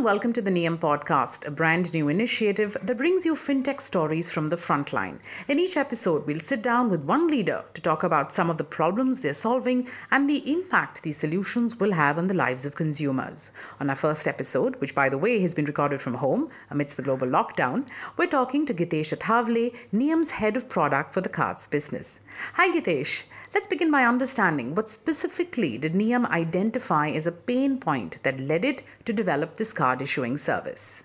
and welcome to the Nium podcast, a brand new initiative that brings you fintech stories from the front line. In each episode, we'll sit down with one leader to talk about some of the problems they're solving and the impact these solutions will have on the lives of consumers. On our first episode, which by the way has been recorded from home amidst the global lockdown, we're talking to Gitesh Athavale, Nium's head of product for the cards business. Hi, Gitesh. Let's begin by understanding what specifically did Nium identify as a pain point that led it to develop this card issuing service.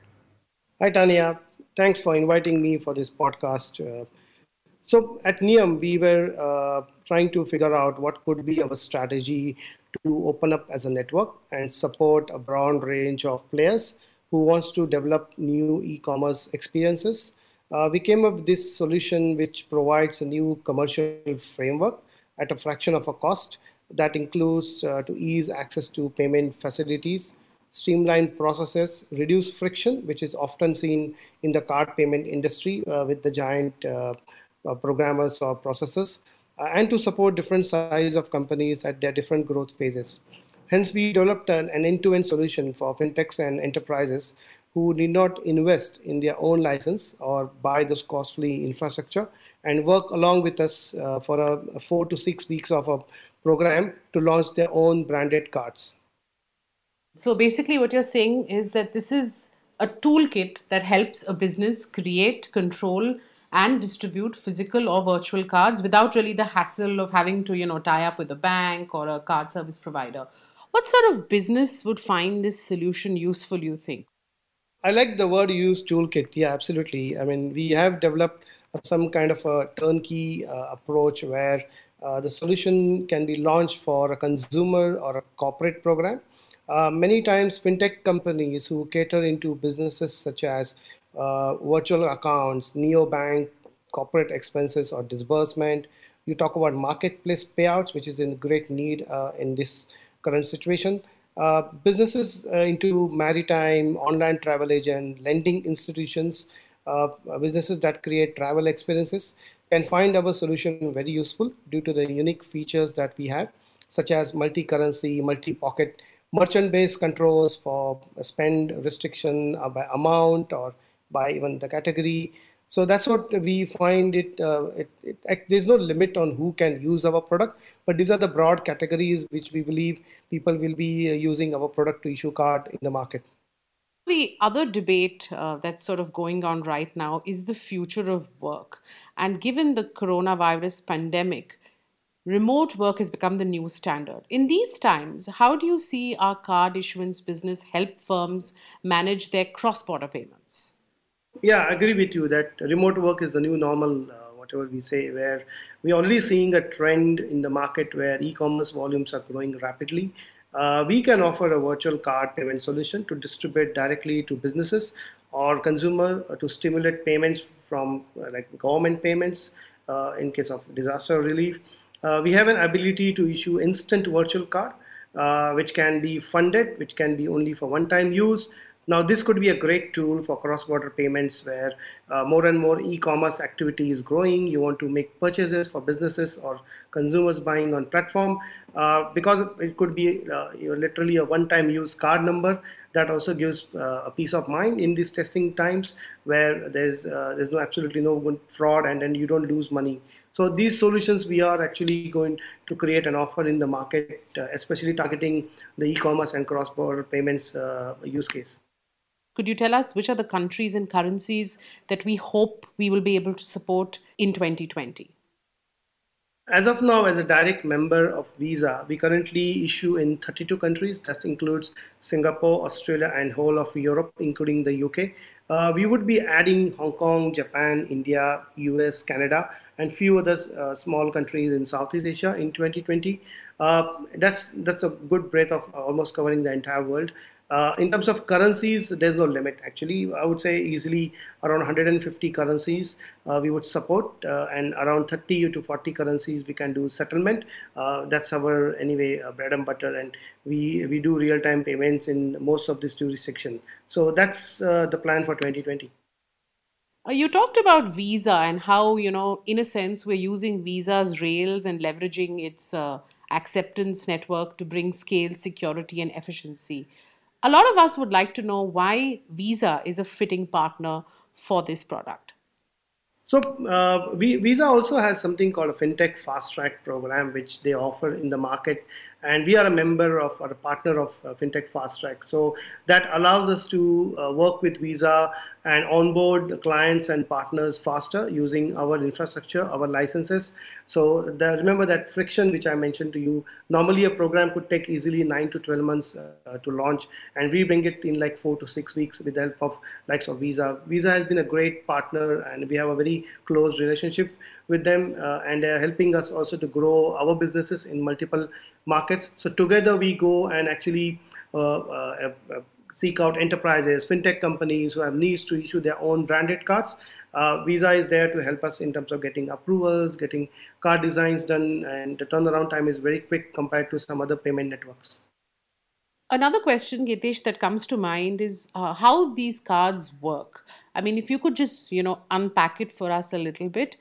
Hi, Taneia. Thanks for inviting me for this podcast. Uh, so, at Nium, we were uh, trying to figure out what could be our strategy to open up as a network and support a broad range of players who wants to develop new e-commerce experiences. Uh, we came up with this solution which provides a new commercial framework at a fraction of a cost. That includes uh, to ease access to payment facilities, streamline processes, reduce friction, which is often seen in the card payment industry uh, with the giant uh, uh programmers or processors, uh, and to support different size of companies at their different growth phases. Hence, we developed an, an end-to-end solution for fintechs and enterprises who need not invest in their own license or buy this costly infrastructure and work along with us uh, for a, a, four to six weeks of a program to launch their own branded cards. So basically, what you're saying is that this is a toolkit that helps a business create, control, and distribute physical or virtual cards without really the hassle of having to, you know, tie up with a bank or a card service provider. What sort of business would find this solution useful, you think? I like the word "use toolkit. Yeah, absolutely. I mean, we have developed some kind of a turnkey uh, approach where uh, the solution can be launched for a consumer or a corporate program. Uh, many times, fintech companies who cater into businesses such as uh, virtual accounts, neobank, corporate expenses, or disbursement. You talk about marketplace payouts, which is in great need uh, in this current situation. Uh, businesses into maritime, online travel agent, lending institutions, uh, businesses that create travel experiences can find our solution very useful due to the unique features that we have, such as multi-currency, multi-pocket, merchant-based controls for spend restriction uh, by amount or by even the category. So that's what we find it, uh, it, it, There's no limit on who can use our product, but these are the broad categories which we believe people will be uh, using our product to issue card in the market. The other debate uh, that's sort of going on right now is the future of work. And given the coronavirus pandemic, remote work has become the new standard. In these times, how do you see our card issuance business help firms manage their cross border payments? Yeah, I agree with you that remote work is the new normal, uh, whatever we say, where we're only seeing a trend in the market where e commerce volumes are growing rapidly uh, we can offer a virtual card payment solution to distribute directly to businesses or consumer uh, to stimulate payments from uh, like government payments uh, in case of disaster relief. Uh, we have an ability to issue instant virtual card, uh, which can be funded, which can be only for one-time use, now, this could be a great tool for cross-border payments where uh, more and more e-commerce activity is growing. You want to make purchases for businesses or consumers buying on platform uh, because it could be uh, literally a one-time use card number that also gives uh, a peace of mind in these testing times where there's uh, there's no absolutely no fraud and then you don't lose money. So these solutions we are actually going to create an offer in the market, uh, especially targeting the e-commerce and cross-border payments use case. Could you tell us which are the countries and currencies that we hope we will be able to support in 2020? As of now, as a direct member of Visa, we currently issue in 32 countries. That includes Singapore, Australia, and whole of Europe, including the UK. Uh, we would be adding Hong Kong, Japan, India, US, Canada, and few other uh, small countries in Southeast Asia in 2020. Uh, that's that's a good breadth of almost covering the entire world. Uh, in terms of currencies, there's no limit. Actually, I would say easily around 150 currencies uh, we would support, uh, and around 30 to 40 currencies we can do settlement. Uh, that's our anyway uh, bread and butter, and we we do real-time payments in most of this jurisdiction. So that's uh, the plan for 2020. You talked about Visa and how, you know, in a sense, we're using Visa's rails and leveraging its acceptance network to bring scale, security, and efficiency. A lot of us would like to know why Visa is a fitting partner for this product. So uh, Visa also has something called a FinTech Fast Track program, which they offer in the market, and we are a member of or a partner of uh, FinTech Fast Track. So that allows us to uh, work with Visa and onboard clients and partners faster using our infrastructure, our licenses. So the, remember that friction which I mentioned to you. Normally, a program could take easily nine to twelve months uh, to launch, and we bring it in like four to six weeks with the help of likes of Visa. Visa has been a great partner, and we have a very close relationship with them, uh, and they are helping us also to grow our businesses in multiple markets. So together we go and actually uh, uh, uh, seek out enterprises, fintech companies who have needs to issue their own branded cards. Uh, Visa is there to help us in terms of getting approvals, getting card designs done, and the turnaround time is very quick compared to some other payment networks. Another question, Gitesh, that comes to mind is uh, how these cards work. I mean, if you could just, you know, unpack it for us a little bit.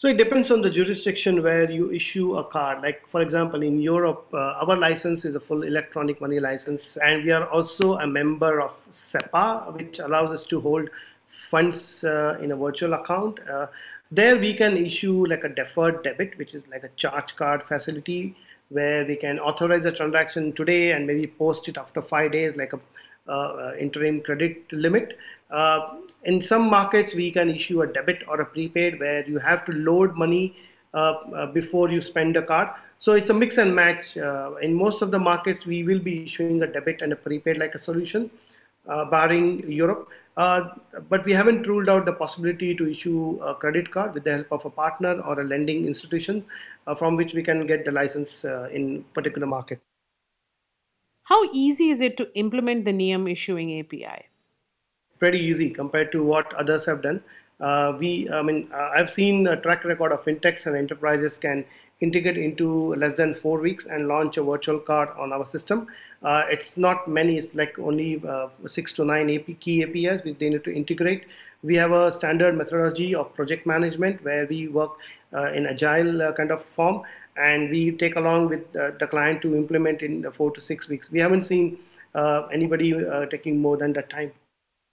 So it depends on the jurisdiction where you issue a card. Like for example, in Europe, uh, our license is a full electronic money license, and we are also a member of SEPA, which allows us to hold funds uh, in a virtual account. Uh, there we can issue like a deferred debit, which is like a charge card facility, where we can authorize a transaction today and maybe post it after five days, like a uh, interim credit limit. Uh, in some markets, we can issue a debit or a prepaid where you have to load money uh, before you spend a card. So it's a mix and match. in most of the markets, we will be issuing a debit and a prepaid like a solution, barring Europe. Uh, but we haven't ruled out the possibility to issue a credit card with the help of a partner or a lending institution uh, from which we can get the license uh, in particular market. How easy is it to implement the Nium issuing API? Pretty easy compared to what others have done. Uh, we, I mean, uh, I've seen a track record of fintechs and enterprises can integrate into less than four weeks and launch a virtual card on our system. Uh, it's not many, it's like only uh, six to nine AP, key APIs which they need to integrate. We have a standard methodology of project management where we work uh, in agile uh, kind of form and we take along with the client to implement in four to six weeks. We haven't seen anybody taking more than that time.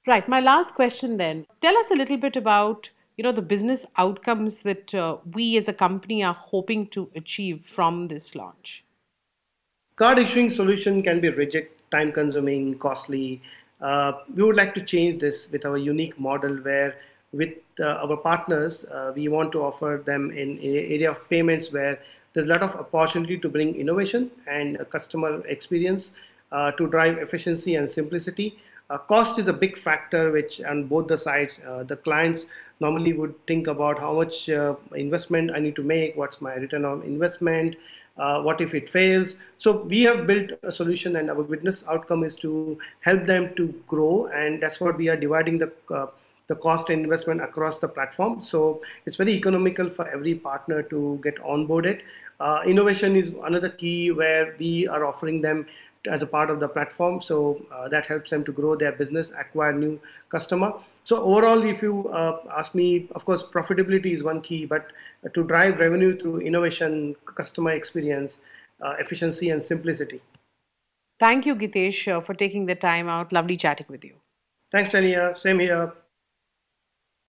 Right. My last question then. Tell us a little bit about you know the business outcomes that uh, we as a company are hoping to achieve from this launch. Card issuing solution can be rigid, time consuming, costly. Uh, we would like to change this with our unique model where with uh, our partners, we want to offer them in, in area of payments where there's a lot of opportunity to bring innovation and customer experience uh, to drive efficiency and simplicity. Uh, cost is a big factor which on both the sides uh, the clients normally would think about how much uh, investment i need to make what's my return on investment uh, what if it fails so we have built a solution and our business outcome is to help them to grow and that's what we are dividing the uh, the cost and investment across the platform. So it's very economical for every partner to get onboarded. Uh, innovation is another key where we are offering them as a part of the platform. So uh, that helps them to grow their business, acquire new customer. So overall, if you uh, ask me, of course, profitability is one key, but to drive revenue through innovation, customer experience, uh, efficiency, and simplicity. Thank you, Gitesh, uh, for taking the time out. Lovely chatting with you. Thanks, Taneia. Same here.